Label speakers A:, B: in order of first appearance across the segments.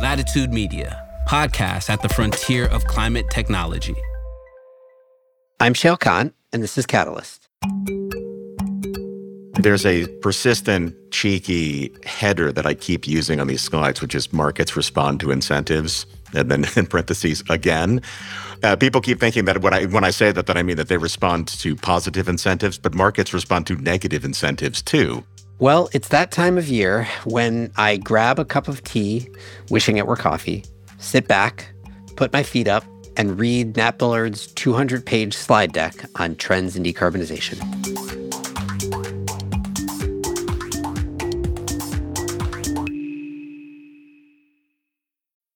A: Latitude Media, podcast at the frontier of climate technology.
B: I'm Shayle Khan, and this is Catalyst.
C: There's a persistent, cheeky header that I keep using on these slides, which is markets respond to incentives, and then in parentheses again. Uh, people keep thinking that when I when I say that, that I mean that they respond to positive incentives, but markets respond to negative incentives too.
B: Well, it's that time of year when I grab a cup of tea, wishing it were coffee, sit back, put my feet up, and read Nat Bullard's 200 page slide deck on trends in decarbonization.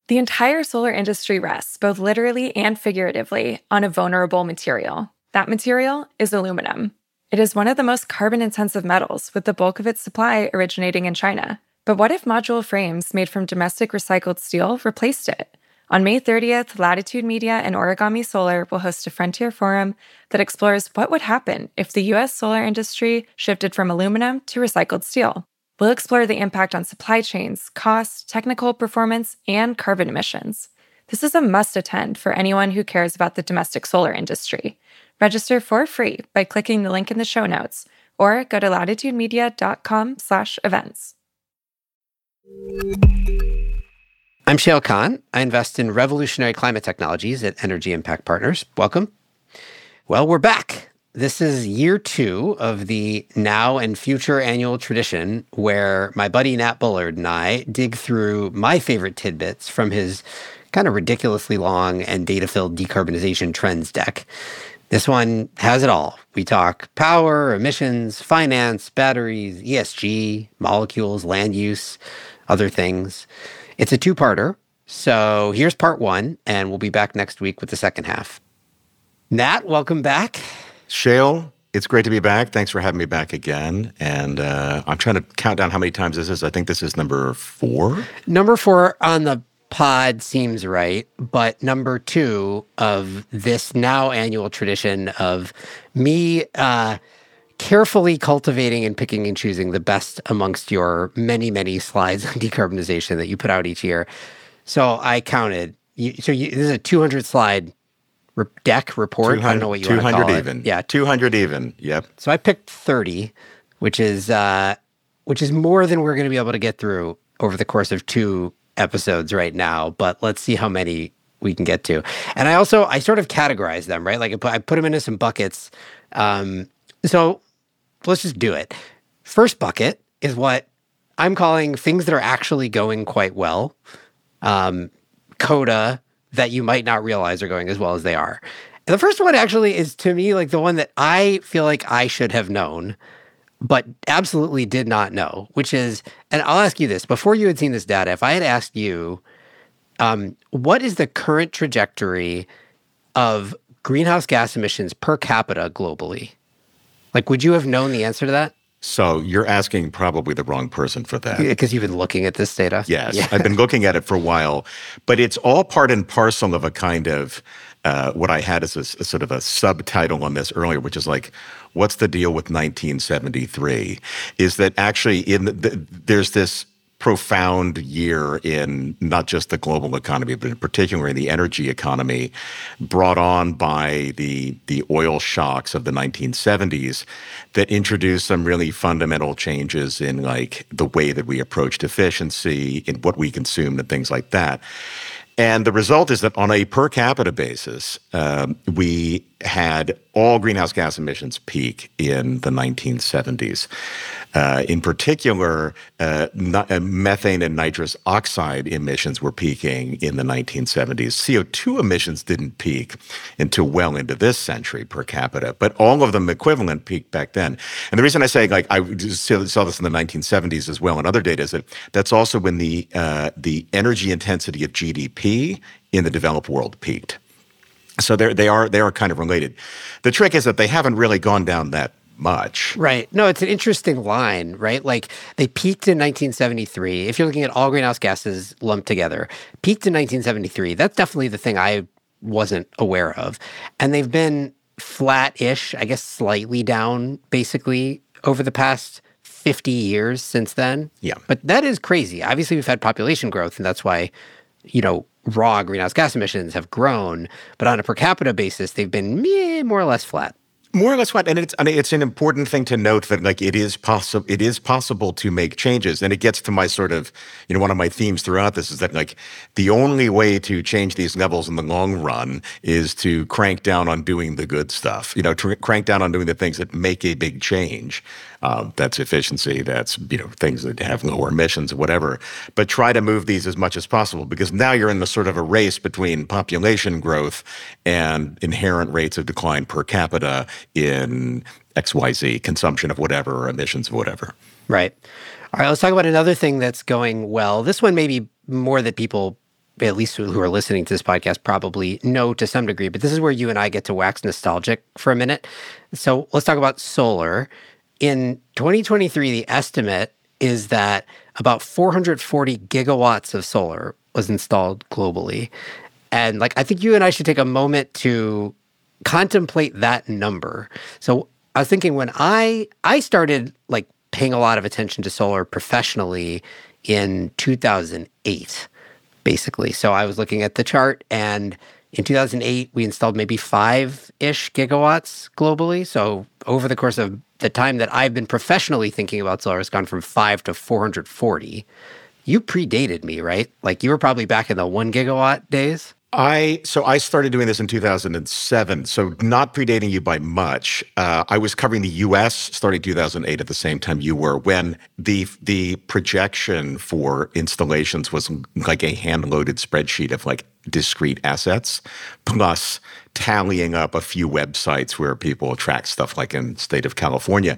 D: The entire solar industry rests, both literally and figuratively, on a vulnerable material. That material is aluminum. It is one of the most carbon intensive metals, with the bulk of its supply originating in China. But what if module frames made from domestic recycled steel replaced it? On May 30th, Latitude Media and Origami Solar will host a Frontier Forum that explores what would happen if the US solar industry shifted from aluminum to recycled steel. We'll explore the impact on supply chains, cost, technical performance, and carbon emissions. This is a must attend for anyone who cares about the domestic solar industry. Register for free by clicking the link in the show notes or go to latitudemedia.com slash events.
B: I'm Shayle Khan. I invest in revolutionary climate technologies at Energy Impact Partners. Welcome. Well, we're back. This is year two of the now and future annual tradition where my buddy Nat Bullard and I dig through my favorite tidbits from his kind of ridiculously long and data filled decarbonization trends deck. This one has it all. We talk power, emissions, finance, batteries, ESG, molecules, land use, other things. It's a two parter. So here's part one, and we'll be back next week with the second half. Nat, welcome back.
C: Shayle, it's great to be back. Thanks for having me back again. And uh, I'm trying to count down how many times this is. I think this is number four.
B: Number four on the pod seems right, but number two of this now annual tradition of me uh, carefully cultivating and picking and choosing the best amongst your many, many slides on decarbonization that you put out each year. So I counted. You, so you, this is a 200 slide re- deck report. I don't know what you 200 want to call
C: even.
B: It. Yeah,
C: 200 even. Yep.
B: So I picked 30, which is uh, which is more than we're going to be able to get through over the course of two episodes right now, but let's see how many we can get to. And I also I sort of categorize them, right? Like I put, I put them into some buckets. Um, so let's just do it. First bucket is what I'm calling things that are actually going quite well. Um, coda that you might not realize are going as well as they are. And the first one actually is to me like the one that I feel like I should have known but absolutely did not know, which is, and I'll ask you this before you had seen this data, if I had asked you, um, what is the current trajectory of greenhouse gas emissions per capita globally? Like, would you have known the answer to that?
C: So you're asking probably the wrong person for that.
B: Because you've been looking at this data?
C: Yes, yeah. I've been looking at it for a while, but it's all part and parcel of a kind of uh, what I had as a, a, sort of a subtitle on this earlier, which is like, what's the deal with 1973? Is that actually in the, the, there's this profound year in not just the global economy, but in particular in the energy economy, brought on by the the oil shocks of the 1970s, that introduced some really fundamental changes in like the way that we approached efficiency, in what we consumed, and things like that. And the result is that on a per capita basis, um, we had all greenhouse gas emissions peak in the 1970s. Uh, in particular, uh, uh, methane and nitrous oxide emissions were peaking in the 1970s. CO2 emissions didn't peak until well into this century per capita, but all of them equivalent peaked back then. And the reason I say, like, I saw this in the 1970s as well, and other data is that that's also when the uh, the energy intensity of GDP in the developed world peaked. So they are they are kind of related. The trick is that they haven't really gone down that much.
B: Right. No, it's an interesting line, right? Like they peaked in 1973. If you're looking at all greenhouse gases lumped together, peaked in 1973. That's definitely the thing I wasn't aware of. And they've been flat-ish, I guess slightly down basically over the past 50 years since then.
C: Yeah.
B: But that is crazy. Obviously, we've had population growth, and that's why, you know, raw greenhouse gas emissions have grown. But on a per capita basis, they've been meh, more or less flat.
C: More or less what, and it's it's an important thing to note that like it is possible it is possible to make changes, and it gets to my sort of you know one of my themes throughout this is that like the only way to change these levels in the long run is to crank down on doing the good stuff, you know, crank down on doing the things that make a big change. Um, that's efficiency. That's you know things that have lower emissions, whatever. But try to move these as much as possible because now you're in the sort of a race between population growth and inherent rates of decline per capita in XYZ consumption of whatever or emissions of whatever.
B: Right. All right. Let's talk about another thing that's going well. This one may be more that people at least who are listening to this podcast probably know to some degree, but this is where you and I get to wax nostalgic for a minute. So let's talk about solar in 2023, the estimate is that about 440 gigawatts of solar was installed globally. And like, I think you and I should take a moment to contemplate that number. So I was thinking when I I started like paying a lot of attention to solar professionally in 2008 basically. So I was looking at the chart and in 2008 we installed maybe 5ish gigawatts globally. So over the course of the time that I've been professionally thinking about solar has gone from five to 440. You predated me, right? Like you were probably back in the one gigawatt days.
C: I so I started doing this in 2007, so not predating you by much. Uh, I was covering the U.S. starting 2008 at the same time you were, when the the projection for installations was like a hand-loaded spreadsheet of like discrete assets, plus tallying up a few websites where people track stuff, like in state of California.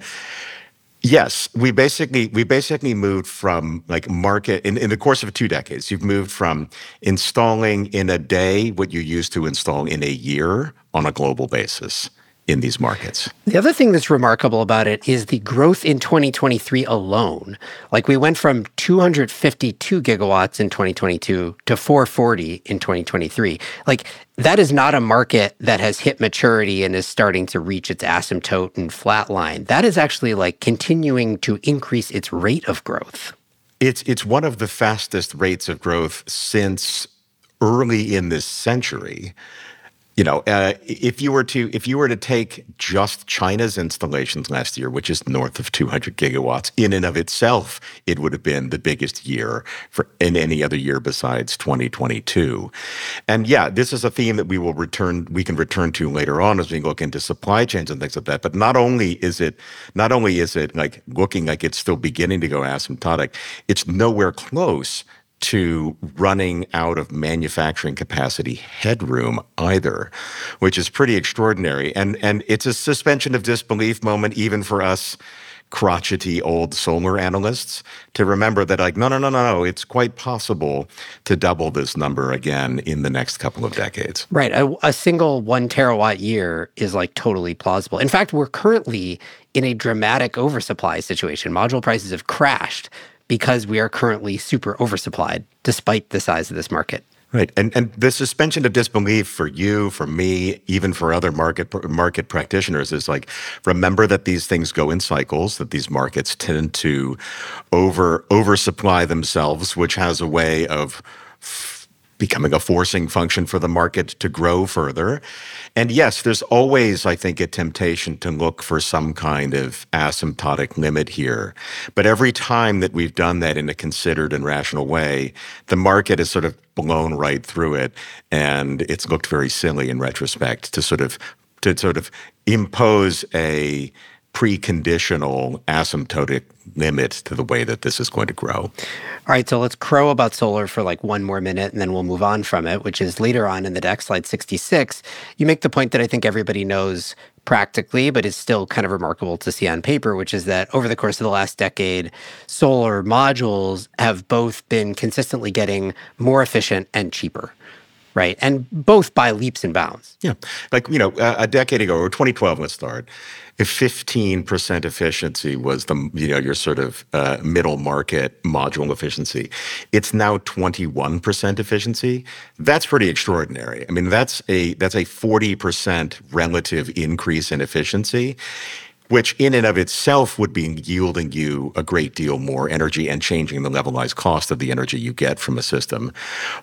C: Yes, we basically we basically moved from like market in, in the course of two decades. You've moved from installing in a day what you used to install in a year on a global basis in these markets.
B: The other thing that's remarkable about it is the growth in 2023 alone. Like we went from 252 gigawatts in 2022 to 440 in 2023. Like that is not a market that has hit maturity and is starting to reach its asymptote and flatline. That is actually like continuing to increase its rate of growth.
C: It's it's one of the fastest rates of growth since early in this century you know, uh, if you were to if you were to take just China's installations last year, which is north of 200 gigawatts, in and of itself, it would have been the biggest year for in any other year besides 2022. And yeah, this is a theme that we will return we can return to later on as we look into supply chains and things like that. But not only is it not only is it like looking like it's still beginning to go asymptotic, it's nowhere close to running out of manufacturing capacity headroom either, which is pretty extraordinary. And and it's a suspension of disbelief moment even for us crotchety old solar analysts to remember that like no no no no no it's quite possible to double this number again in the next couple of decades.
B: Right. A, a single one terawatt year is like totally plausible. In fact we're currently in a dramatic oversupply situation. Module prices have crashed because we are currently super oversupplied despite the size of this market.
C: Right, and and the suspension of disbelief for you, for me, even for other market market practitioners is like remember that these things go in cycles. That these markets tend to over oversupply themselves, which has a way of becoming a forcing function for the market to grow further. And yes, there's always, I think, a temptation to look for some kind of asymptotic limit here. But every time that we've done that in a considered and rational way, the market has sort of blown right through it. And it's looked very silly in retrospect to sort of to sort of impose a preconditional asymptotic limit to the way that this is going to grow. All
B: right, so let's crow about solar for like one more minute and then we'll move on from it, which is later on in the deck, slide 66. You make the point that I think everybody knows practically, but is still kind of remarkable to see on paper, which is that over the course of the last decade, solar modules have both been consistently getting more efficient and cheaper right? And both by leaps and bounds.
C: Yeah. Like, you know, a decade ago, or 2012, let's start, if 15% efficiency was the you know your sort of uh, middle market module efficiency it's now 21% efficiency that's pretty extraordinary i mean that's a that's a 40% relative increase in efficiency which in and of itself would be yielding you a great deal more energy and changing the levelized cost of the energy you get from a system.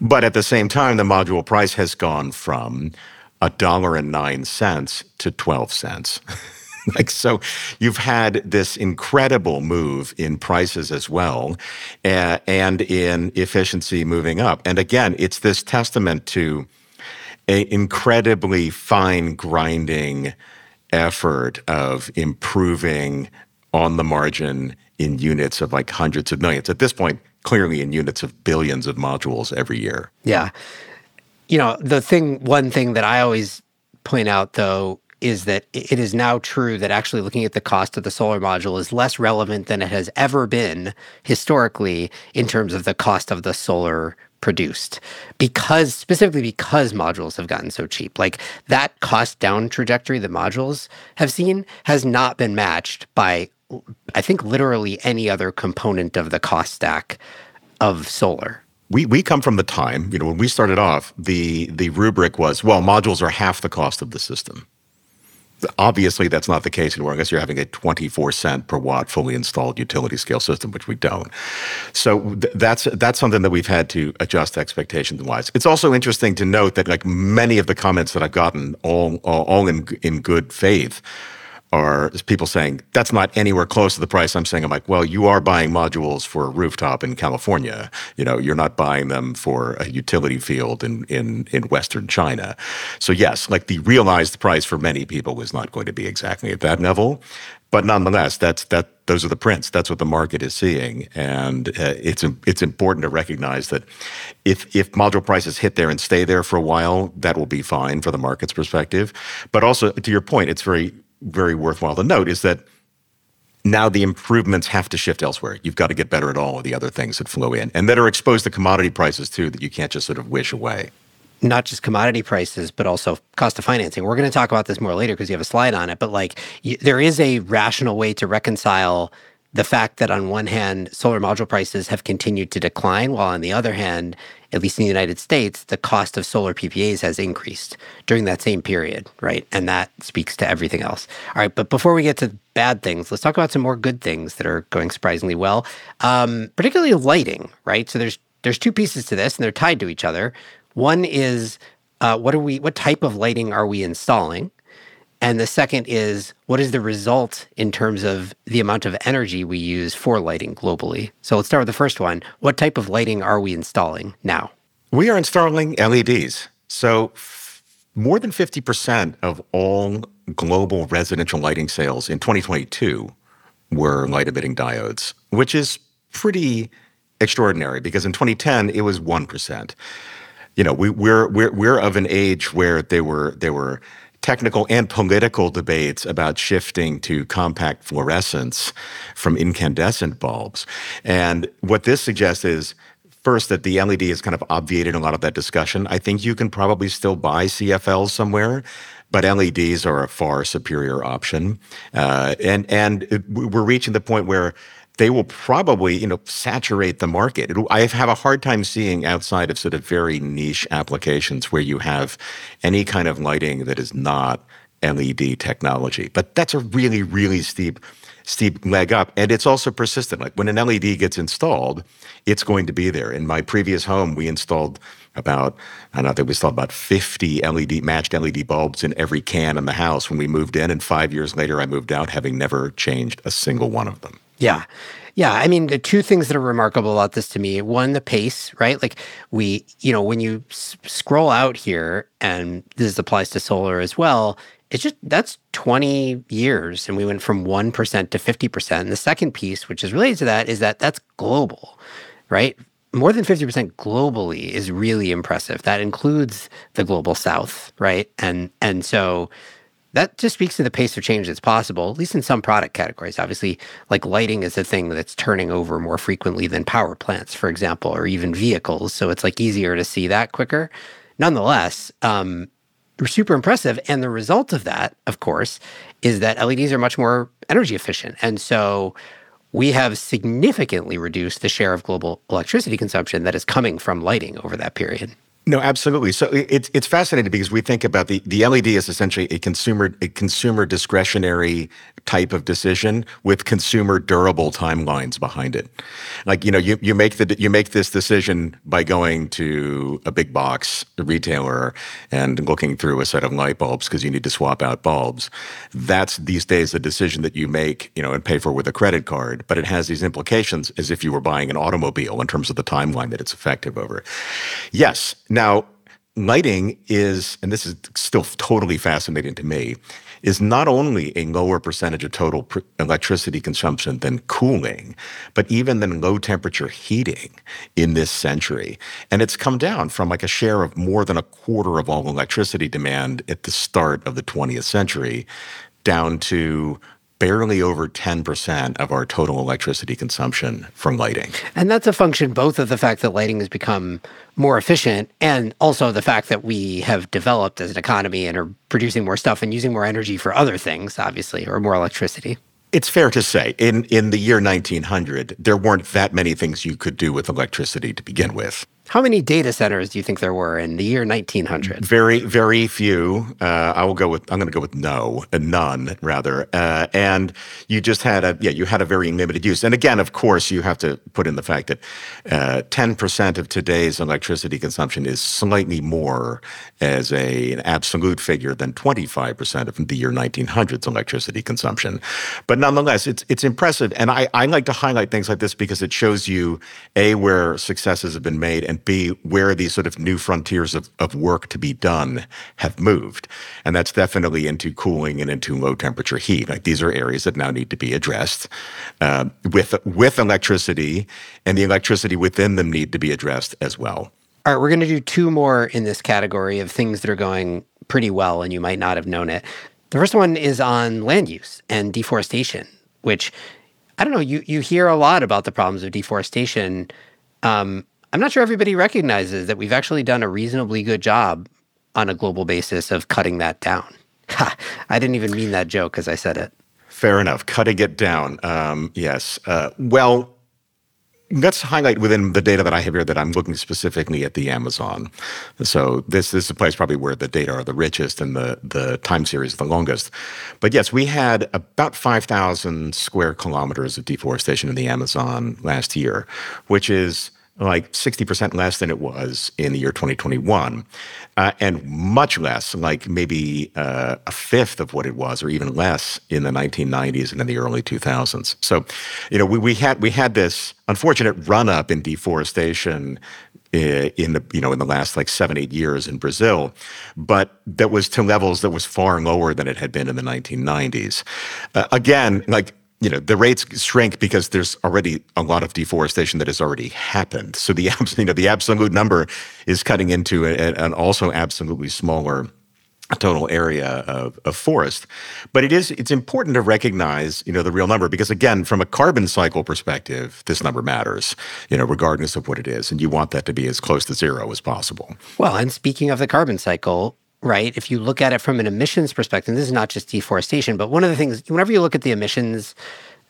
C: But at the same time, the module price has gone from a dollar and nine cents to 12 cents. like so you've had this incredible move in prices as well uh, and in efficiency moving up and again it's this testament to an incredibly fine grinding effort of improving on the margin in units of like hundreds of millions. At this point, clearly in units of billions of modules every year.
B: Yeah. You know, the thing, one thing that I always point out though is that it is now true that actually looking at the cost of the solar module is less relevant than it has ever been historically in terms of the cost of the solar produced because specifically because modules have gotten so cheap. Like that cost down trajectory that modules have seen has not been matched by i think literally any other component of the cost stack of solar.
C: We, we come from the time you know when we started off the the rubric was well modules are half the cost of the system Obviously, that's not the case anymore unless you're having a 24 cent per watt fully installed utility scale system, which we don't. So th- that's that's something that we've had to adjust expectations wise. It's also interesting to note that like many of the comments that I've gotten, all all, all in in good faith, are people saying that's not anywhere close to the price I'm saying. I'm like, well, you are buying modules for a rooftop in California. You know, you're not buying them for a utility field in in in Western China. So yes, like the realized price for many people is not going to be exactly at that level, but nonetheless, that's that. Those are the prints. That's what the market is seeing, and uh, it's it's important to recognize that if if module prices hit there and stay there for a while, that will be fine for the market's perspective. But also, to your point, it's very very worthwhile to note is that now the improvements have to shift elsewhere. You've got to get better at all of the other things that flow in and that are exposed to commodity prices too, that you can't just sort of wish away.
B: Not just commodity prices, but also cost of financing. We're going to talk about this more later because you have a slide on it. But like, y- there is a rational way to reconcile the fact that on one hand, solar module prices have continued to decline, while on the other hand, at least in the United States, the cost of solar PPAs has increased during that same period, right? And that speaks to everything else. All right, but before we get to bad things, let's talk about some more good things that are going surprisingly well, um, particularly lighting, right? So there's there's two pieces to this, and they're tied to each other. One is uh, what are we? What type of lighting are we installing? And the second is what is the result in terms of the amount of energy we use for lighting globally? So let's start with the first one. What type of lighting are we installing now?
C: We are installing LEDs. So f- more than 50% of all global residential lighting sales in 2022 were light emitting diodes, which is pretty extraordinary because in 2010 it was 1%. You know, we, we're, we're, we're of an age where they were, they were technical and political debates about shifting to compact fluorescence from incandescent bulbs. And what this suggests is first that the LED has kind of obviated a lot of that discussion. I think you can probably still buy CFLs somewhere, but LEDs are a far superior option. Uh, and and we're reaching the point where they will probably, you know, saturate the market. It'll, I have a hard time seeing outside of sort of very niche applications where you have any kind of lighting that is not LED technology. But that's a really, really steep, steep leg up. And it's also persistent. Like when an LED gets installed, it's going to be there. In my previous home, we installed about, I don't know, we installed about 50 LED, matched LED bulbs in every can in the house when we moved in. And five years later, I moved out having never changed a single one of them.
B: Yeah. Yeah, I mean, the two things that are remarkable about this to me one, the pace, right? Like, we, you know, when you s- scroll out here, and this applies to solar as well, it's just that's 20 years. And we went from 1% to 50%. And the second piece, which is related to that, is that that's global, right? More than 50% globally is really impressive. That includes the global south, right? And and so that just speaks to the pace of change that's possible, at least in some product categories. Obviously, like lighting is a thing that's turning over more frequently than power plants, for example, or even vehicles. So it's like easier to see that quicker. Nonetheless, um, super impressive. And the result of that, of course, is that LEDs are much more energy efficient. And so we have significantly reduced the share of global electricity consumption that is coming from lighting over that period.
C: No, absolutely. So it's it's fascinating because we think about the the LED is essentially a consumer a consumer discretionary type of decision with consumer durable timelines behind it. Like you know, you you make the you make this decision by going to a big box retailer and looking through a set of light bulbs because you need to swap out bulbs. That's these days a decision that you make, you know, and pay for with a credit card. But it has these implications as if you were buying an automobile in terms of the timeline that it's effective over. Yes now, lighting is, and this is still totally fascinating to me, is not only a lower percentage of total pr- electricity consumption than cooling, but even than low temperature heating in this century. And it's come down from like a share of more than a quarter of all electricity demand at the start of the 20th century down to barely over 10% of our total electricity consumption from lighting.
B: And that's a function both of the fact that lighting has become more efficient and also the fact that we have developed as an economy and are producing more stuff and using more energy for other things, obviously, or more electricity.
C: It's fair to say in, in the year 1900, there weren't that many things you could do with electricity to begin with.
B: How many data centers do you think there were in the year 1900?
C: Very, very few. Uh, I will go with. I'm going to go with no, uh, none rather. Uh, and you just had a yeah, you had a very limited use. And again, of course, you have to put in the fact that uh, 10% of today's electricity consumption is slightly more as a an absolute figure than 25% of the year 1900's electricity consumption. But nonetheless, it's it's impressive. And I I like to highlight things like this because it shows you a where successes have been made and be where these sort of new frontiers of, of work to be done have moved. And that's definitely into cooling and into low temperature heat. Like these are areas that now need to be addressed uh, with, with electricity, and the electricity within them need to be addressed as well.
B: All right, we're going to do two more in this category of things that are going pretty well and you might not have known it. The first one is on land use and deforestation, which I don't know, you, you hear a lot about the problems of deforestation. Um, I'm not sure everybody recognizes that we've actually done a reasonably good job on a global basis of cutting that down. I didn't even mean that joke as I said it.
C: Fair enough. Cutting it down. Um, yes. Uh, well, let's highlight within the data that I have here that I'm looking specifically at the Amazon. So this, this is a place probably where the data are the richest and the, the time series the longest. But yes, we had about 5,000 square kilometers of deforestation in the Amazon last year, which is like 60% less than it was in the year 2021, uh, and much less, like maybe uh, a fifth of what it was, or even less in the 1990s and in the early 2000s. So, you know, we, we had we had this unfortunate run up in deforestation uh, in the you know in the last like seven eight years in Brazil, but that was to levels that was far lower than it had been in the 1990s. Uh, again, like you know the rates shrink because there's already a lot of deforestation that has already happened. So the you know the absolute number is cutting into an also absolutely smaller total area of, of forest. But it is it's important to recognize you know the real number because again from a carbon cycle perspective this number matters you know regardless of what it is and you want that to be as close to zero as possible.
B: Well, and speaking of the carbon cycle, right? If you look at it from an emissions perspective, this is not just deforestation, but one of the things, whenever you look at the emissions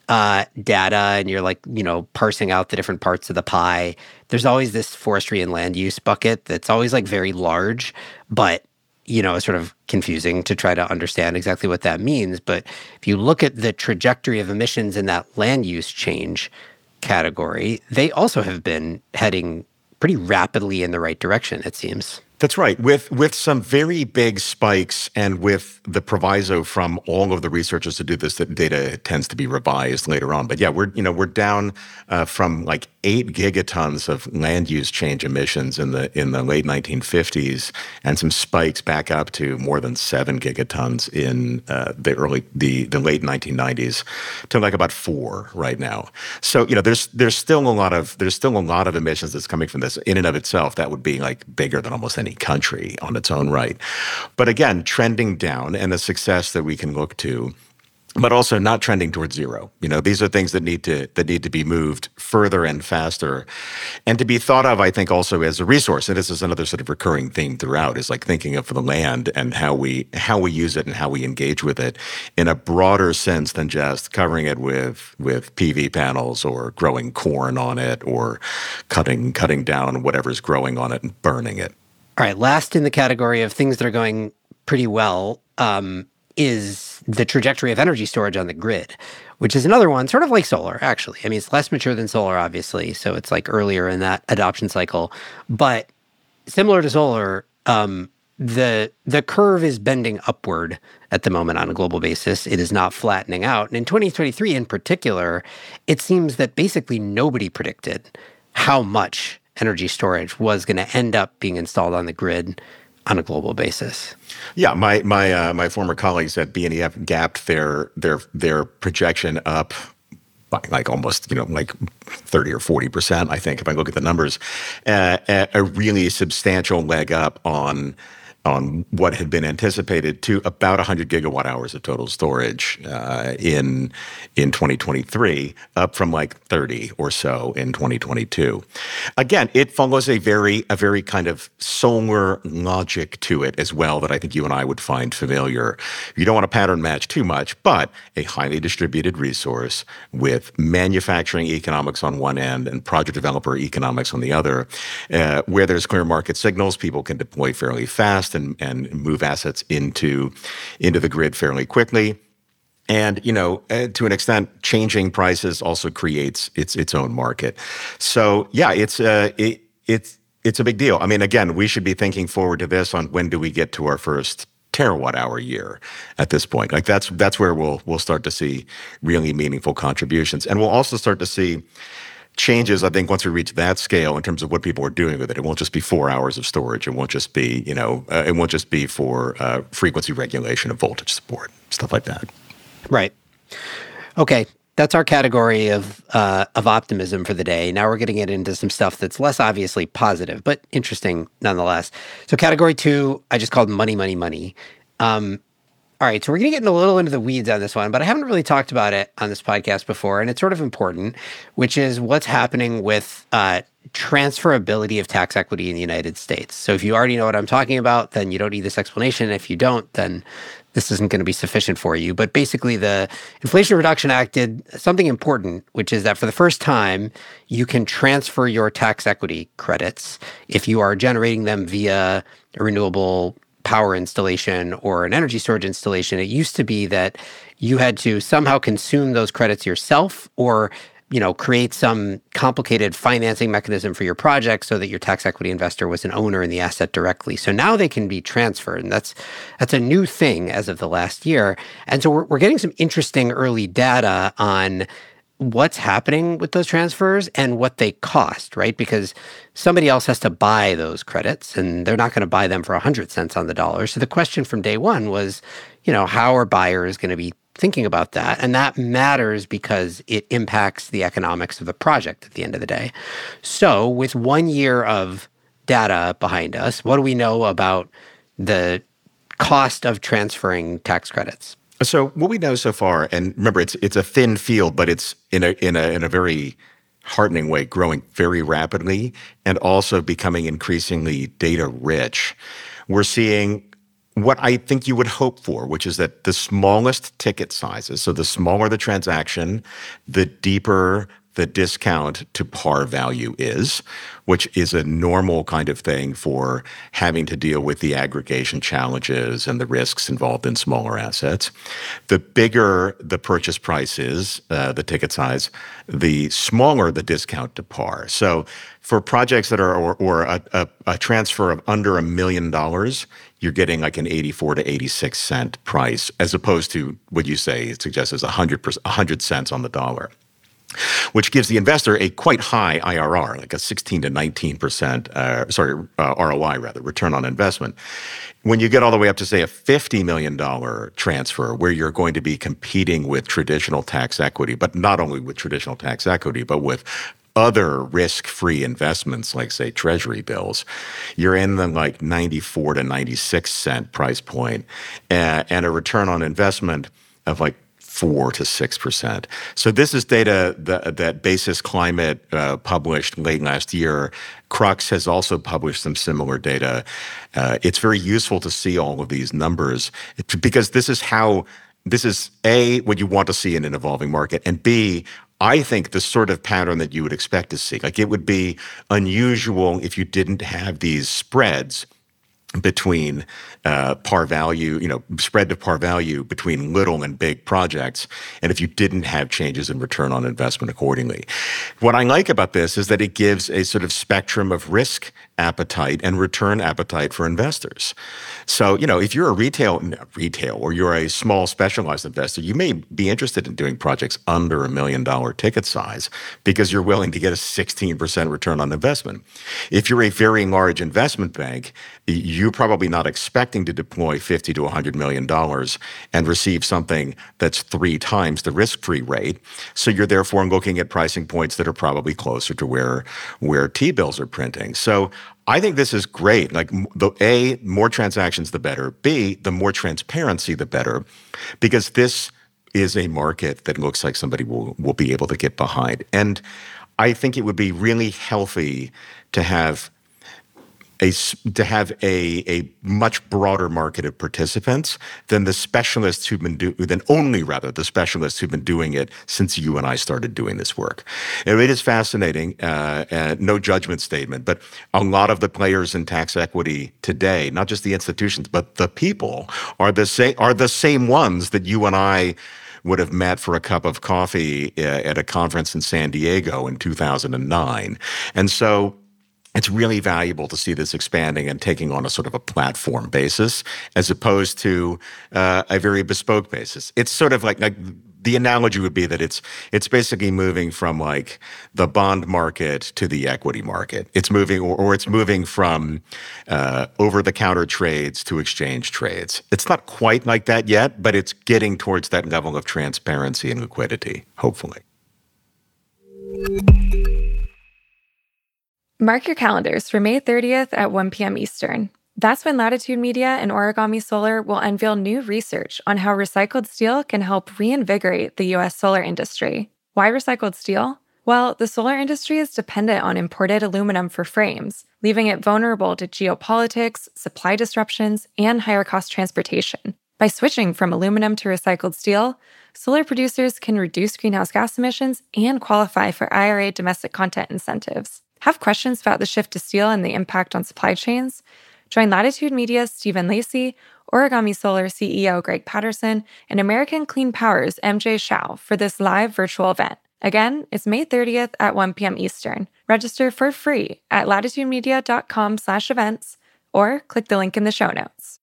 B: uh, data and you're like, you know, parsing out the different parts of the pie, there's always this forestry and land use bucket that's always like very large, but you know, sort of confusing to try to understand exactly what that means. But if you look at the trajectory of emissions in that land use change category, they also have been heading pretty rapidly in the right direction, it seems.
C: That's right. With with some very big spikes and with the proviso from all of the researchers to do this that data tends to be revised later on. But yeah, we're you know we're down uh, from like eight gigatons of land use change emissions in the in the late 1950s, and some spikes back up to more than seven gigatons in uh, the early the the late 1990s to like about four right now. So you know there's there's still a lot of there's still a lot of emissions that's coming from this in and of itself. That would be like bigger than almost any country on its own right. But again, trending down and a success that we can look to but also not trending towards zero. You know, these are things that need to that need to be moved further and faster, and to be thought of. I think also as a resource. And this is another sort of recurring theme throughout is like thinking of the land and how we how we use it and how we engage with it in a broader sense than just covering it with with PV panels or growing corn on it or cutting cutting down whatever's growing on it and burning it.
B: All right, last in the category of things that are going pretty well um, is the trajectory of energy storage on the grid, which is another one, sort of like solar, actually. I mean, it's less mature than solar, obviously, so it's like earlier in that adoption cycle. But similar to solar, um, the the curve is bending upward at the moment on a global basis. It is not flattening out. And in 2023 in particular, it seems that basically nobody predicted how much energy storage was going to end up being installed on the grid on a global basis.
C: Yeah, my my uh, my former colleagues at BNEF gapped their their their projection up by like almost you know like 30 or 40 percent i think if i look at the numbers uh, a really substantial leg up on on what had been anticipated to about 100 gigawatt hours of total storage uh, in in 2023, up from like 30 or so in 2022. Again, it follows a very a very kind of solar logic to it as well that I think you and I would find familiar. You don't want to pattern match too much, but a highly distributed resource with manufacturing economics on one end and project developer economics on the other, uh, where there's clear market signals, people can deploy fairly fast and, and move assets into, into the grid fairly quickly. And you know, uh, to an extent, changing prices also creates its its own market. So yeah, it's uh, it, it's it's a big deal. I mean, again, we should be thinking forward to this on when do we get to our first terawatt hour year at this point. Like that's that's where we'll we'll start to see really meaningful contributions, and we'll also start to see changes, I think, once we reach that scale in terms of what people are doing with it. It won't just be four hours of storage. It won't just be, you know, uh, it won't just be for uh, frequency regulation of voltage support, stuff like that.
B: Right. Okay. That's our category of uh, of optimism for the day. Now we're getting it into some stuff that's less obviously positive, but interesting nonetheless. So category two, I just called money, money, money. Um, all right, so we're going to get a little into the weeds on this one, but I haven't really talked about it on this podcast before, and it's sort of important, which is what's happening with uh, transferability of tax equity in the United States. So if you already know what I'm talking about, then you don't need this explanation. If you don't, then this isn't going to be sufficient for you. But basically, the Inflation Reduction Act did something important, which is that for the first time, you can transfer your tax equity credits if you are generating them via a renewable power installation or an energy storage installation, it used to be that you had to somehow consume those credits yourself or you know create some complicated financing mechanism for your project so that your tax equity investor was an owner in the asset directly. So now they can be transferred and that's that's a new thing as of the last year. And so we're, we're getting some interesting early data on what's happening with those transfers and what they cost, right? Because somebody else has to buy those credits and they're not going to buy them for 100 cents on the dollar. So the question from day one was, you know, how are buyers going to be thinking about that? And that matters because it impacts the economics of the project at the end of the day. So with one year of data behind us, what do we know about the cost of transferring tax credits?
C: So what we know so far, and remember, it's it's a thin field, but it's in a in a in a very heartening way, growing very rapidly, and also becoming increasingly data rich. We're seeing what I think you would hope for, which is that the smallest ticket sizes, so the smaller the transaction, the deeper the discount to par value is, which is a normal kind of thing for having to deal with the aggregation challenges and the risks involved in smaller assets. The bigger the purchase price is, uh, the ticket size, the smaller the discount to par. So for projects that are, or, or a, a, a transfer of under a million dollars, you're getting like an 84 to 86 cent price, as opposed to what you say it suggests is 100, 100 cents on the dollar which gives the investor a quite high IRR, like a 16 to 19 percent, uh, sorry, uh, ROI rather, return on investment. When you get all the way up to say a 50 million dollar transfer, where you're going to be competing with traditional tax equity, but not only with traditional tax equity, but with other risk-free investments like say treasury bills you're in the like 94 to 96 cent price point and, and a return on investment of like four to six percent. So this is data that, that Basis Climate uh, published late last year. Crux has also published some similar data. Uh, it's very useful to see all of these numbers because this is how this is a what you want to see in an evolving market, and b I think the sort of pattern that you would expect to see. Like it would be unusual if you didn't have these spreads between uh, par value, you know, spread to par value between little and big projects, and if you didn't have changes in return on investment accordingly. What I like about this is that it gives a sort of spectrum of risk appetite and return appetite for investors. So, you know, if you're a retail retail or you're a small specialized investor, you may be interested in doing projects under a million dollar ticket size because you're willing to get a 16% return on investment. If you're a very large investment bank, you're probably not expecting to deploy 50 to 100 million dollars and receive something that's 3 times the risk-free rate. So you're therefore looking at pricing points that are probably closer to where where T-bills are printing. So I think this is great. Like the A, more transactions the better. B, the more transparency the better, because this is a market that looks like somebody will will be able to get behind. And I think it would be really healthy to have a, to have a, a much broader market of participants than the specialists who've been doing, than only rather the specialists who've been doing it since you and I started doing this work. And it is fascinating, uh, uh, no judgment statement, but a lot of the players in tax equity today, not just the institutions, but the people are the same, are the same ones that you and I would have met for a cup of coffee uh, at a conference in San Diego in 2009. And so it's really valuable to see this expanding and taking on a sort of a platform basis as opposed to uh, a very bespoke basis. It's sort of like, like the analogy would be that it's it's basically moving from like the bond market to the equity market. It's moving, or, or it's moving from uh, over the counter trades to exchange trades. It's not quite like that yet, but it's getting towards that level of transparency and liquidity. Hopefully.
D: Mark your calendars for May 30th at 1 p.m. Eastern. That's when Latitude Media and Origami Solar will unveil new research on how recycled steel can help reinvigorate the U.S. solar industry. Why recycled steel? Well, the solar industry is dependent on imported aluminum for frames, leaving it vulnerable to geopolitics, supply disruptions, and higher cost transportation. By switching from aluminum to recycled steel, solar producers can reduce greenhouse gas emissions and qualify for IRA domestic content incentives. Have questions about the shift to steel and the impact on supply chains? Join Latitude Media's Stephen Lacey, Origami Solar CEO Greg Patterson, and American Clean Power's MJ Shiao for this live virtual event. Again, it's May 30th at 1 p.m. Eastern. Register for free at latitudemedia.com slash events or click the link in the show notes.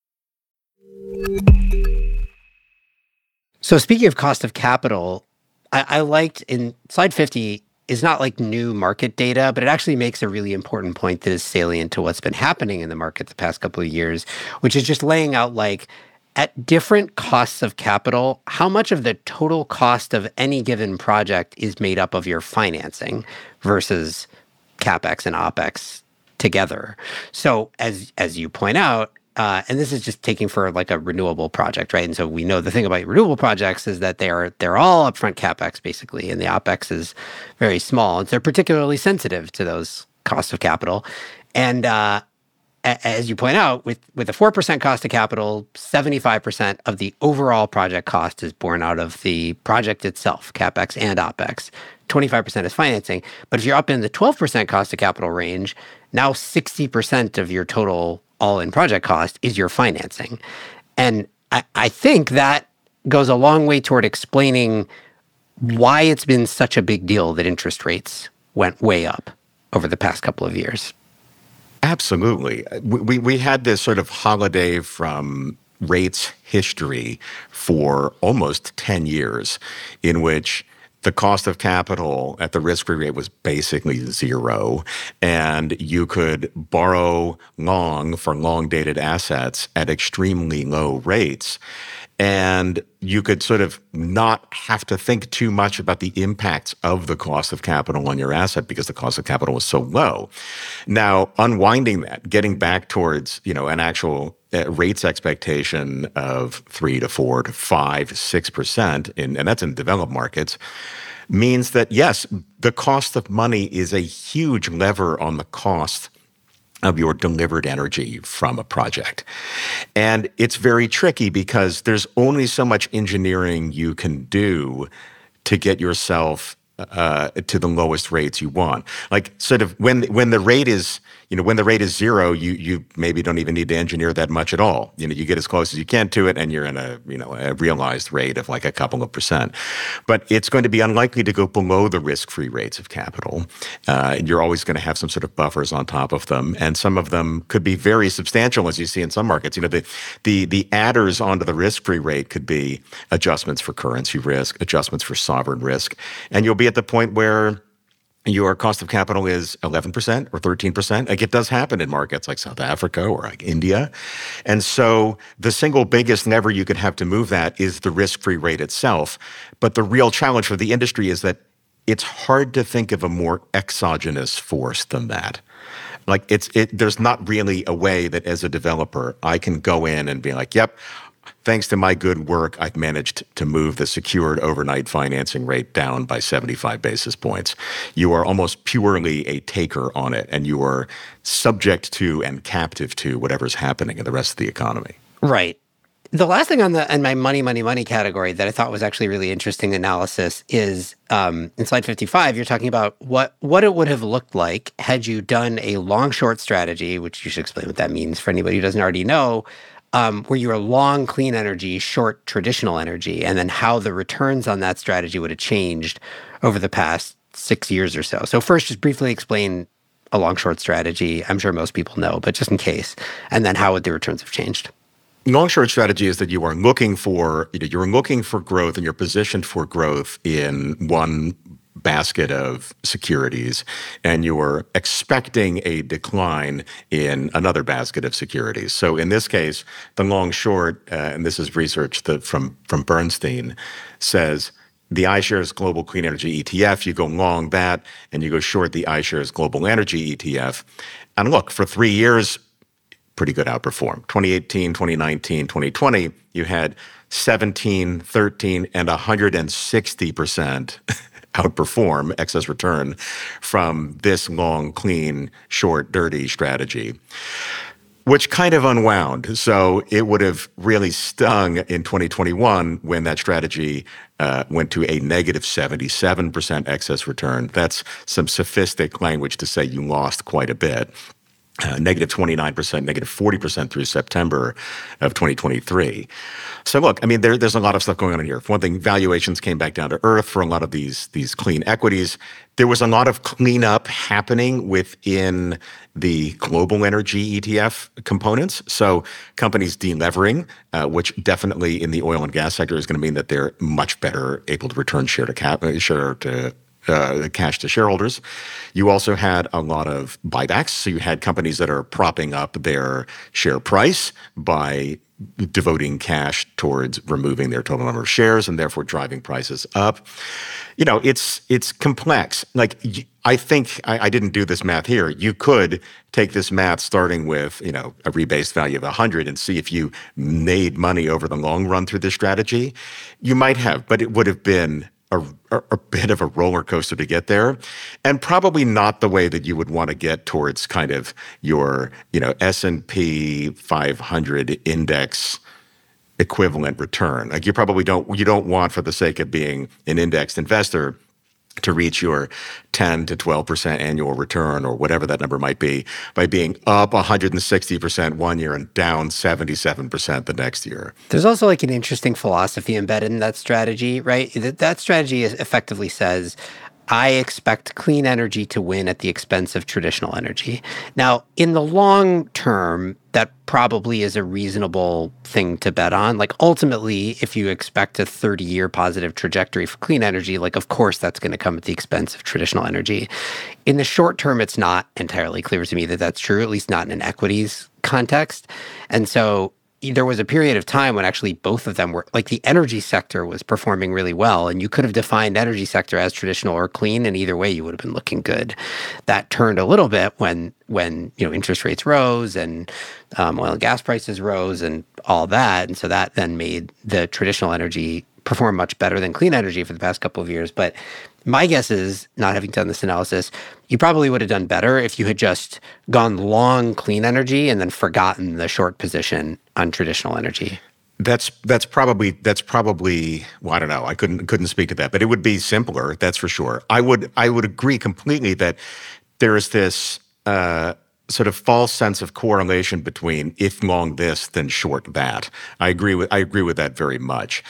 B: So speaking of cost of capital, I, I liked in slide 50, is not like new market data, but it actually makes a really important point that is salient to what's been happening in the market the past couple of years, which is just laying out like at different costs of capital, how much of the total cost of any given project is made up of your financing versus capex and opex together. So as as you point out, uh, and this is just taking for like a renewable project, right? And so we know the thing about renewable projects is that they are they're all upfront capex basically, and the opex is very small, and they're particularly sensitive to those costs of capital. And uh, as you point out, with with a four percent cost of capital, seventy five percent of the overall project cost is borne out of the project itself, capex and opex. 25% is financing. But if you're up in the 12% cost of capital range, now 60% of your total all in project cost is your financing. And I, I think that goes a long way toward explaining why it's been such a big deal that interest rates went way up over the past couple of years.
C: Absolutely. We, we had this sort of holiday from rates history for almost 10 years in which the cost of capital at the risk free rate was basically zero. And you could borrow long for long dated assets at extremely low rates. And you could sort of not have to think too much about the impacts of the cost of capital on your asset because the cost of capital was so low. Now, unwinding that, getting back towards, you know, an actual uh, rates expectation of three to four to five, six percent, and that's in developed markets, means that yes, the cost of money is a huge lever on the cost of your delivered energy from a project. And it's very tricky because there's only so much engineering you can do to get yourself uh, to the lowest rates you want. Like sort of when when the rate is you know, when the rate is zero, you you maybe don't even need to engineer that much at all. You know, you get as close as you can to it, and you're in a you know a realized rate of like a couple of percent. But it's going to be unlikely to go below the risk-free rates of capital. Uh, you're always going to have some sort of buffers on top of them, and some of them could be very substantial, as you see in some markets. You know, the the the adders onto the risk-free rate could be adjustments for currency risk, adjustments for sovereign risk, and you'll be at the point where your cost of capital is 11% or 13%. Like it does happen in markets like South Africa or like India. And so the single biggest lever you could have to move that is the risk free rate itself. But the real challenge for the industry is that it's hard to think of a more exogenous force than that. Like it's it there's not really a way that as a developer I can go in and be like, yep, thanks to my good work, I've managed to move the secured overnight financing rate down by 75 basis points. You are almost purely a taker on it, and you are subject to and captive to whatever's happening in the rest of the economy.
B: Right. The last thing on the in my money, money, money category that I thought was actually really interesting analysis is um, in slide 55, you're talking about what what it would have looked like had you done a long short strategy, which you should explain what that means for anybody who doesn't already know, um, where you are long clean energy, short traditional energy, and then how the returns on that strategy would have changed over the past six years or so. So, first, just briefly explain a long short strategy. I'm sure most people know, but just in case, and then how would the returns have changed?
C: Long short strategy is that you are looking for you know, you're looking for growth and you're positioned for growth in one basket of securities and you're expecting a decline in another basket of securities. So in this case, the long short, uh, and this is research that from, from Bernstein, says the iShares Global Clean Energy ETF, you go long that and you go short the iShares Global Energy ETF. And look, for three years, pretty good outperform. 2018, 2019, 2020, you had 17, 13, and 160% outperform excess return from this long, clean, short, dirty strategy which kind of unwound. So it would have really stung in 2021 when that strategy uh, went to a negative 77% excess return. That's some sophistic language to say you lost quite a bit negative 29%, negative 40% through September of 2023. So look, I mean, there, there's a lot of stuff going on in here. For one thing, valuations came back down to earth for a lot of these, these clean equities. There was a lot of cleanup happening within the global energy ETF components. So companies delevering, uh, which definitely in the oil and gas sector is going to mean that they're much better able to return share to cap, share to uh, cash to shareholders. You also had a lot of buybacks. So you had companies that are propping up their share price by devoting cash towards removing their total number of shares and therefore driving prices up. You know, it's it's complex. Like I think I, I, didn't do this math here. You could take this math starting with you know a rebased value of 100 and see if you made money over the long run through this strategy. You might have, but it would have been a, a, bit of a roller coaster to get there and probably not the way that you would want to get towards kind of your you know s&p 500 index equivalent return. Like you probably don't you don't want for the sake of being an indexed investor to reach your 10 to 12% annual return or whatever that number might be by being up 160% one year and down 77% the next year.
B: There's also like an interesting philosophy embedded in that strategy, right? That strategy effectively says I expect clean energy to win at the expense of traditional energy. Now, in the long term, that probably is a reasonable thing to bet on. Like, ultimately, if you expect a 30 year positive trajectory for clean energy, like, of course, that's going to come at the expense of traditional energy. In the short term, it's not entirely clear to me that that's true, at least not in an equities context. And so, there was a period of time when actually both of them were like the energy sector was performing really well and you could have defined energy sector as traditional or clean and either way you would have been looking good. That turned a little bit when when you know interest rates rose and um, oil and gas prices rose and all that and so that then made the traditional energy perform much better than clean energy for the past couple of years. But my guess is, not having done this analysis, you probably would have done better if you had just gone long clean energy and then forgotten the short position on traditional energy.
C: That's that's probably that's probably well, I don't know. I couldn't couldn't speak to that, but it would be simpler. That's for sure. I would I would agree completely that there is this uh, sort of false sense of correlation between if long this, then short that. I agree with I agree with that very much.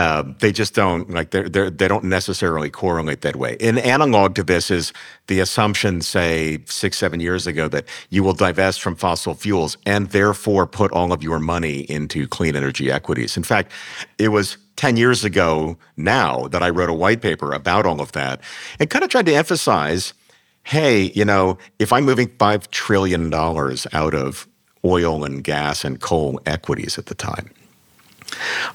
C: Uh, they just don't like they're, they're, they don't necessarily correlate that way. An analog to this is the assumption, say six seven years ago, that you will divest from fossil fuels and therefore put all of your money into clean energy equities. In fact, it was 10 years ago now that I wrote a white paper about all of that and kind of tried to emphasize hey, you know, if I'm moving $5 trillion out of oil and gas and coal equities at the time,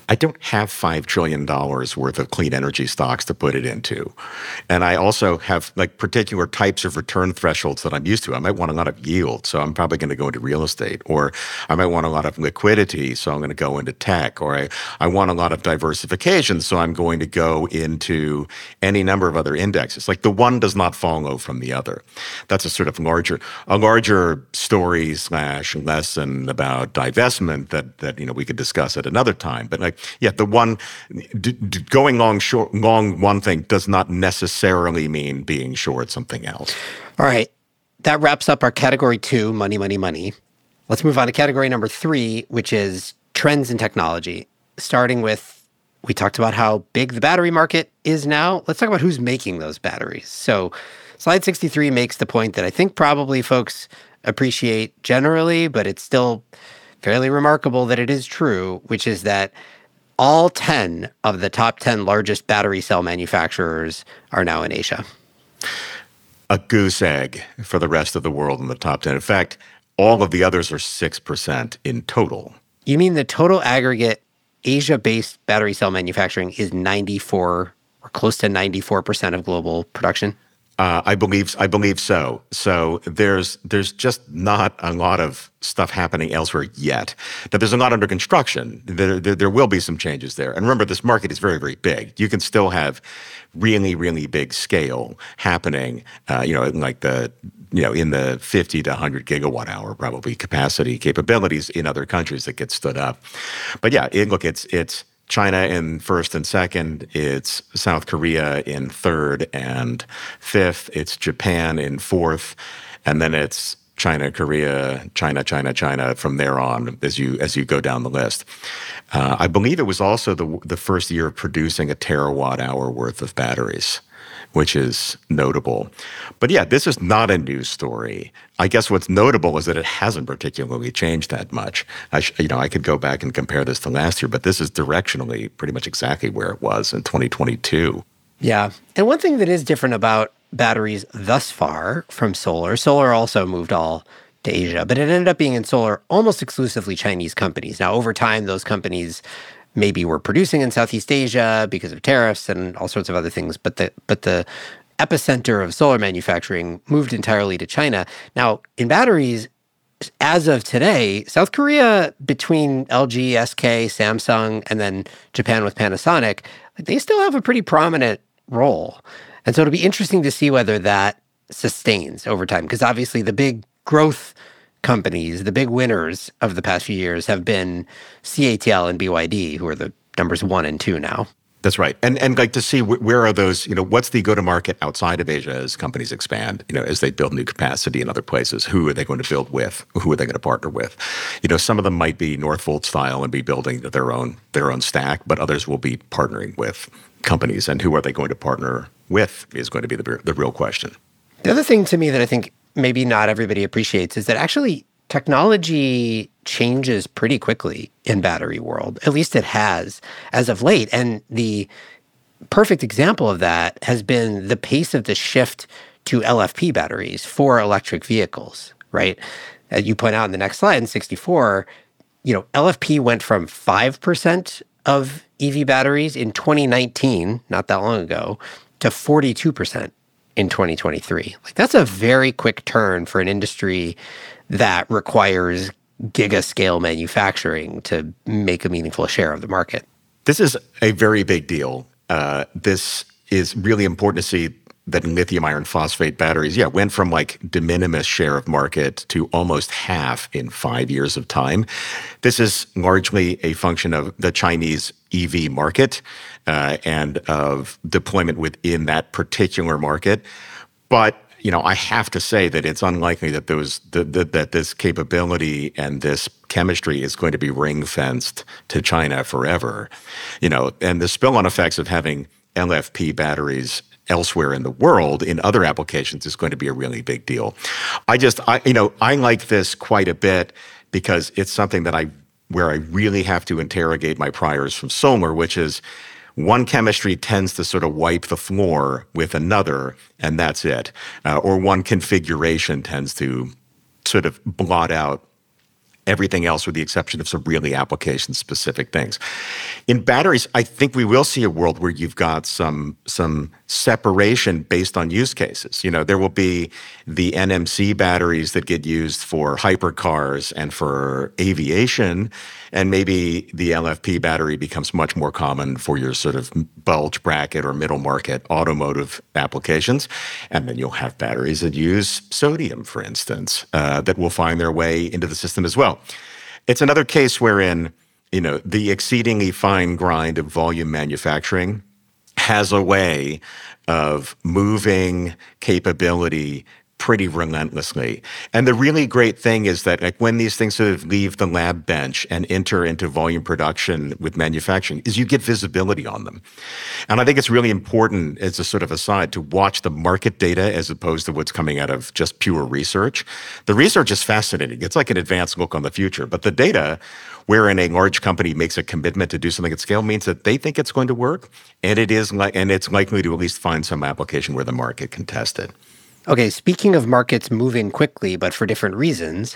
C: I don't have $5 trillion worth of clean energy stocks to put it into. And I also have like particular types of return thresholds that I'm used to. I might want a lot of yield, so I'm probably going to go into real estate. Or I might want a lot of liquidity, so I'm going to go into tech. Or I, I want a lot of diversification, so I'm going to go into any number of other indexes. Like the one does not follow from the other. That's a sort of larger, a larger story slash lesson about divestment that, that, you know, we could discuss at another time time. But like, yeah, the one d- d- going long short long one thing does not necessarily mean being short something else.
B: All right, that wraps up our category two, money, money, money. Let's move on to category number three, which is trends in technology. Starting with, we talked about how big the battery market is now. Let's talk about who's making those batteries. So, slide 63 makes the point that I think probably folks appreciate generally, but it's still fairly remarkable that it is true, which is that all 10 of the top 10 largest battery cell manufacturers are now in Asia.
C: A goose egg for the rest of the world in the top 10. In fact, all of the others are 6% in total.
B: You mean the total aggregate Asia based battery cell manufacturing is 94 or close to 94% of global production?
C: Uh, I believe I believe so. So there's there's just not a lot of stuff happening elsewhere yet. Now there's a lot under construction. There, there, there will be some changes there. And remember, this market is very very big. You can still have really really big scale happening. Uh, you know, like the you know in the 50 to 100 gigawatt hour probably capacity capabilities in other countries that get stood up. But yeah, it, look, it's it's China in first and second. It's South Korea in third and fifth. It's Japan in fourth, and then it's China, Korea, China, China, China. From there on, as you as you go down the list, uh, I believe it was also the the first year of producing a terawatt hour worth of batteries which is notable. But yeah, this is not a news story. I guess what's notable is that it hasn't particularly changed that much. I sh- you know, I could go back and compare this to last year, but this is directionally pretty much exactly where it was in 2022.
B: Yeah. And one thing that is different about batteries thus far from solar, solar also moved all to Asia, but it ended up being in solar almost exclusively Chinese companies. Now, over time, those companies maybe we're producing in Southeast Asia because of tariffs and all sorts of other things. But the but the epicenter of solar manufacturing moved entirely to China. Now, in batteries, as of today, South Korea, between LG, SK, Samsung, and then Japan with Panasonic, they still have a pretty prominent role. And so it'll be interesting to see whether that sustains over time, because obviously the big growth companies, the big winners of the past few years have been CATL and BYD, who are the numbers one and two now.
C: That's right, and and like to see where are those? You know, what's the go to market outside of Asia as companies expand? You know, as they build new capacity in other places, who are they going to build with? Who are they going to partner with? You know, some of them might be Northvolt style and be building their own their own stack, but others will be partnering with companies. And who are they going to partner with is going to be the the real question.
B: The other thing to me that I think maybe not everybody appreciates is that actually technology changes pretty quickly in battery world. At least it has as of late. And the perfect example of that has been the pace of the shift to LFP batteries for electric vehicles, right? As you point out in the next slide in 64, you know, LFP went from 5% of EV batteries in 2019, not that long ago, to 42% in 2023. Like that's a very quick turn for an industry that requires giga scale manufacturing to make a meaningful share of the market.
C: This is a very big deal. Uh, this is really important to see that lithium iron phosphate batteries, yeah, went from like de minimis share of market to almost half in five years of time. This is largely a function of the Chinese EV market uh, and of deployment within that particular market. But you know, I have to say that it's unlikely that those that, that, that this capability and this chemistry is going to be ring fenced to China forever. You know, and the spill on effects of having LFP batteries elsewhere in the world in other applications is going to be a really big deal. I just, I, you know, I like this quite a bit because it's something that I, where I really have to interrogate my priors from solar, which is one chemistry tends to sort of wipe the floor with another, and that's it. Uh, or one configuration tends to sort of blot out everything else with the exception of some really application specific things. In batteries, I think we will see a world where you've got some some separation based on use cases. You know, there will be the NMC batteries that get used for hypercars and for aviation, and maybe the LFP battery becomes much more common for your sort of bulge bracket or middle market automotive applications. And then you'll have batteries that use sodium, for instance, uh, that will find their way into the system as well. It's another case wherein you know the exceedingly fine grind of volume manufacturing has a way of moving capability pretty relentlessly. And the really great thing is that like when these things sort of leave the lab bench and enter into volume production with manufacturing is you get visibility on them. And I think it's really important as a sort of aside to watch the market data as opposed to what's coming out of just pure research. The research is fascinating. It's like an advanced look on the future, but the data wherein a large company makes a commitment to do something at scale means that they think it's going to work and it is like and it's likely to at least find some application where the market can test it.
B: Okay, speaking of markets moving quickly, but for different reasons,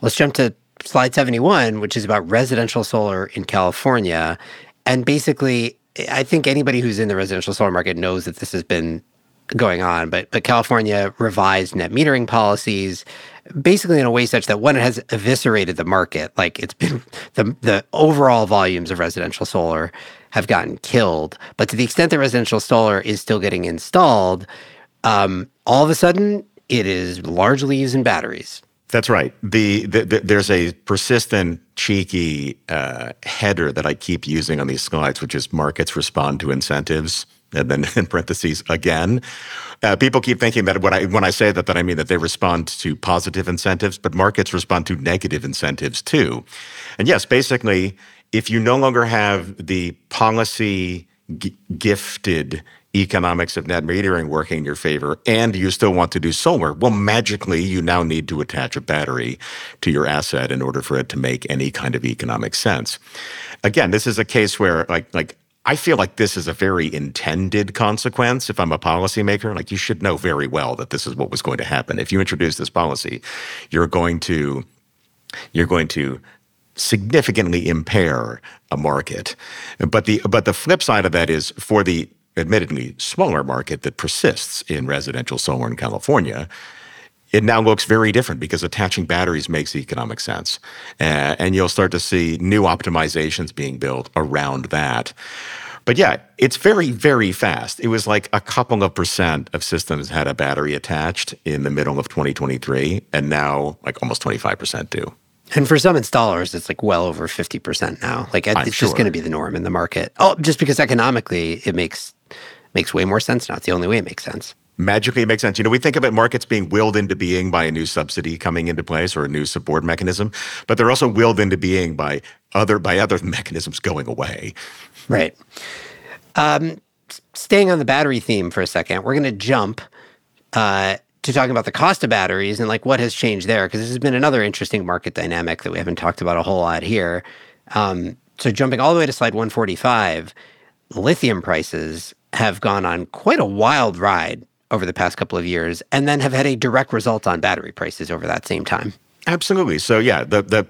B: let's jump to slide 71, which is about residential solar in California. And basically, I think anybody who's in the residential solar market knows that this has been going on, but but California revised net metering policies basically in a way such that one it has eviscerated the market. Like it's been the the overall volumes of residential solar have gotten killed. But to the extent that residential solar is still getting installed, um, all of a sudden it is largely using batteries.
C: That's right. The, the, the, there's a persistent, cheeky uh, header that I keep using on these slides, which is markets respond to incentives, and then in parentheses again. Uh, people keep thinking that when I when I say that, that I mean that they respond to positive incentives, but markets respond to negative incentives too. And yes, basically, if you no longer have the policy g- gifted economics of net metering working in your favor and you still want to do solar, well, magically, you now need to attach a battery to your asset in order for it to make any kind of economic sense. Again, this is a case where, like, like I feel like this is a very intended consequence. If I'm a policymaker, like you should know very well that this is what was going to happen. If you introduce this policy, you're going to you're going to significantly impair a market. But the but the flip side of that is for the admittedly smaller market that persists in residential solar in California, it now looks very different because attaching batteries makes economic sense. Uh, and you'll start to see new optimizations being built around that. But yeah, it's very, very fast. It was like a couple of percent of systems had a battery attached in the middle of 2023, and now like almost 25% do.
B: And for some installers, it's like well over 50% now. Like it's
C: sure.
B: just going to be the norm in the market. Oh, just because economically it makes makes way more sense now. It's the only way it makes sense.
C: Magically, it makes sense. You know, we think about markets being willed into being by a new subsidy coming into place or a new support mechanism, but they're also willed into being by other by other mechanisms going away.
B: Right. Um, staying on the battery theme for a second, we're going to jump uh, to talking about the cost of batteries and like what has changed there, because this has been another interesting market dynamic that we haven't talked about a whole lot here. Um, so jumping all the way to slide 145, lithium prices have gone on quite a wild ride over the past couple of years, and then have had a direct result on battery prices over that same time.
C: Absolutely. So yeah, the the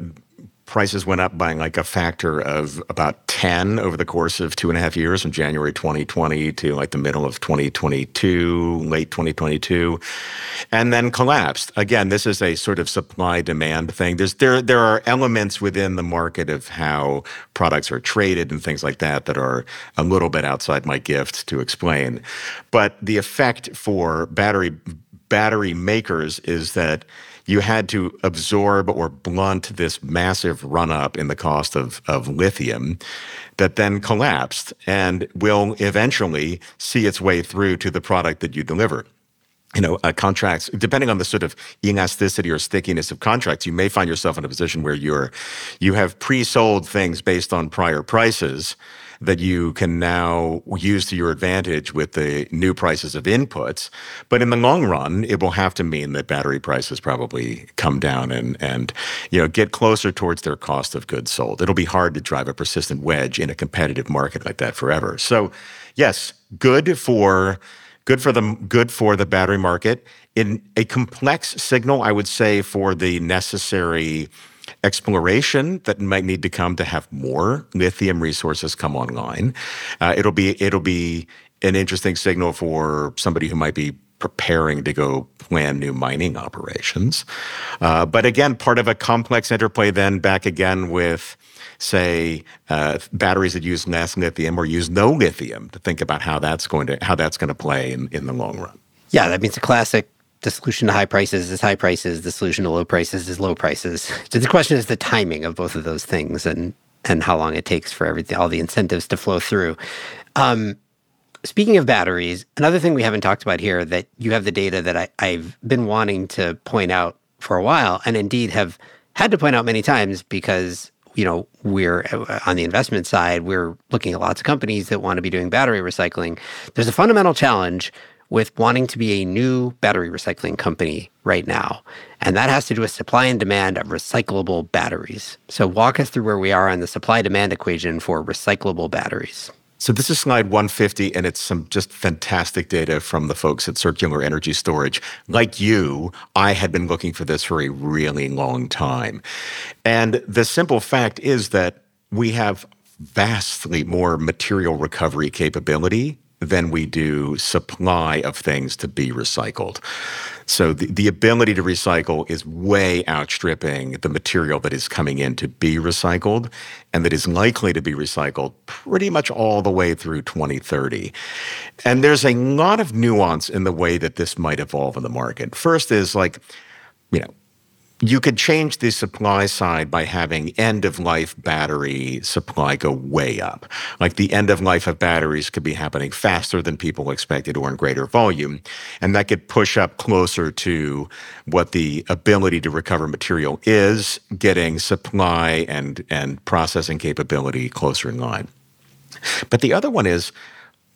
C: prices went up by like a factor of about 10 over the course of two and a half years from January 2020 to like the middle of 2022, late 2022, and then collapsed. Again, this is a sort of supply demand thing. There's there there are elements within the market of how products are traded and things like that that are a little bit outside my gift to explain. But the effect for battery battery makers is that you had to absorb or blunt this massive run up in the cost of, of lithium that then collapsed and will eventually see its way through to the product that you deliver. you know, uh, contracts, depending on the sort of elasticity or stickiness of contracts, you may find yourself in a position where you're, you have pre-sold things based on prior prices that you can now use to your advantage with the new prices of inputs. But in the long run, it will have to mean that battery prices probably come down and, and you know, get closer towards their cost of goods sold. It'll be hard to drive a persistent wedge in a competitive market like that forever. So, yes, good for good for the good for the battery market. In a complex signal, I would say for the necessary exploration that might need to come to have more lithium resources come online. Uh, it'll be it'll be an interesting signal for somebody who might be preparing to go plan new mining operations. Uh, but again, part of a complex interplay then back again with say uh, batteries that use less lithium or use no lithium to think about how that's going to how that's going to play in, in the long run.
B: Yeah, that means a classic the solution to high prices is high prices, the solution to low prices is low prices. So the question is the timing of both of those things and and how long it takes for everything all the incentives to flow through. Um, speaking of batteries, another thing we haven't talked about here that you have the data that I, I've been wanting to point out for a while, and indeed have had to point out many times because you know, we're on the investment side, we're looking at lots of companies that want to be doing battery recycling. There's a fundamental challenge with wanting to be a new battery recycling company right now. And that has to do with supply and demand of recyclable batteries. So, walk us through where we are on the supply demand equation for recyclable batteries.
C: So this is slide 150, and it's some just fantastic data from the folks at Circular Energy Storage. Like you, I had been looking for this for a really long time. And the simple fact is that we have vastly more material recovery capability than we do supply of things to be recycled. So the, the ability to recycle is way outstripping the material that is coming in to be recycled and that is likely to be recycled pretty much all the way through 2030. And there's a lot of nuance in the way that this might evolve in the market. First is like, you know, you could change the supply side by having end of life battery supply go way up. Like the end of life of batteries could be happening faster than people expected or in greater volume. And that could push up closer to what the ability to recover material is, getting supply and, and processing capability closer in line. But the other one is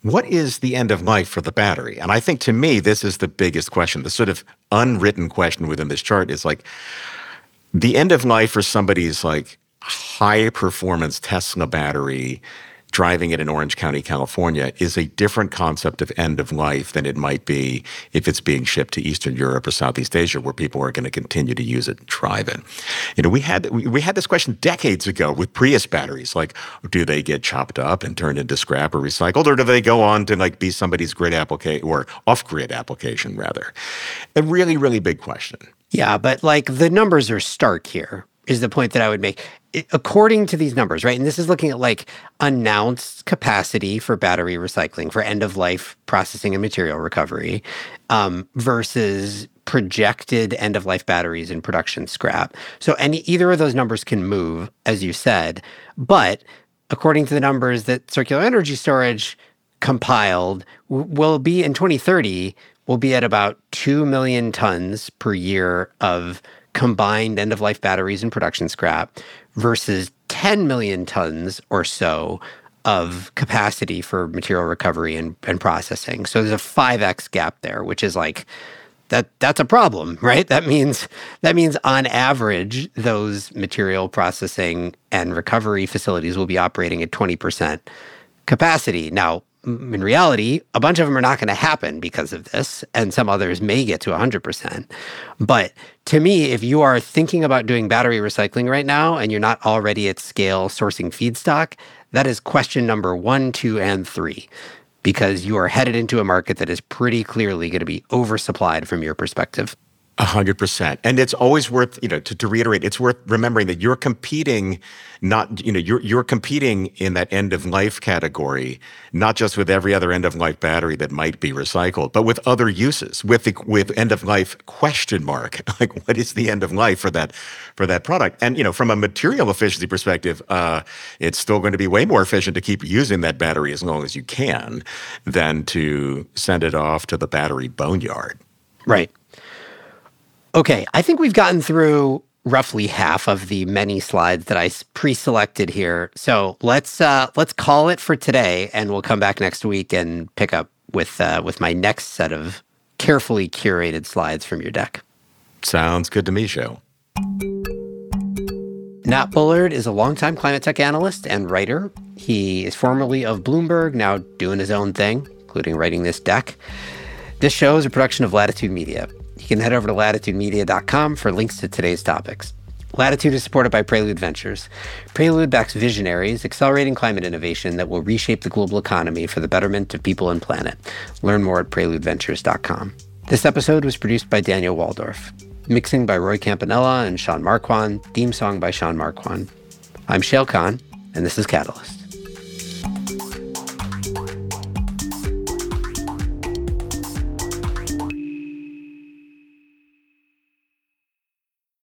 C: what is the end of life for the battery? And I think to me, this is the biggest question. The sort of unwritten question within this chart is like the end of life for somebody's like high performance Tesla battery driving it in Orange County, California, is a different concept of end of life than it might be if it's being shipped to Eastern Europe or Southeast Asia, where people are going to continue to use it and drive it. You know, we had we, had this question decades ago with Prius batteries, like, do they get chopped up and turned into scrap or recycled, or do they go on to like be somebody's grid application or off grid application rather? A really, really big question.
B: Yeah, but like the numbers are stark here is the point that I would make. According to these numbers, right? And this is looking at like announced capacity for battery recycling for end of life processing and material recovery um, versus projected end of life batteries in production scrap. So any either of those numbers can move, as you said, but according to the numbers that Circular Energy Storage compiled, will be in 2030 will be at about 2 million tons per year of combined end of life batteries and production scrap versus 10 million tons or so of capacity for material recovery and, and processing. So there's a 5x gap there, which is like that that's a problem, right? That means that means on average those material processing and recovery facilities will be operating at 20% capacity. Now, in reality, a bunch of them are not going to happen because of this, and some others may get to 100%. But to me, if you are thinking about doing battery recycling right now and you're not already at scale sourcing feedstock, that is question number one, two, and three, because you are headed into a market that is pretty clearly going to be oversupplied from your perspective.
C: A hundred percent. And it's always worth, you know, to, to reiterate, it's worth remembering that you're competing not, you know, you're you're competing in that end of life category, not just with every other end of life battery that might be recycled, but with other uses, with the with end of life question mark. Like what is the end of life for that for that product? And you know, from a material efficiency perspective, uh, it's still going to be way more efficient to keep using that battery as long as you can than to send it off to the battery boneyard.
B: Right. Okay, I think we've gotten through roughly half of the many slides that I pre-selected here. So let's uh, let's call it for today, and we'll come back next week and pick up with uh, with my next set of carefully curated slides from your deck.
C: Sounds good to me, Shayle.
B: Nat Bullard is a longtime climate tech analyst and writer. He is formerly of Bloomberg, now doing his own thing, including writing this deck. This show is a production of Latitude Media. Can head over to latitudemedia.com for links to today's topics. Latitude is supported by Prelude Ventures. Prelude backs visionaries accelerating climate innovation that will reshape the global economy for the betterment of people and planet. Learn more at preludeventures.com. This episode was produced by Daniel Woldorff. Mixing by Roy Campanella and Sean Marquand. Theme song by Sean Marquand. I'm Shayle Kann, and this is Catalyst.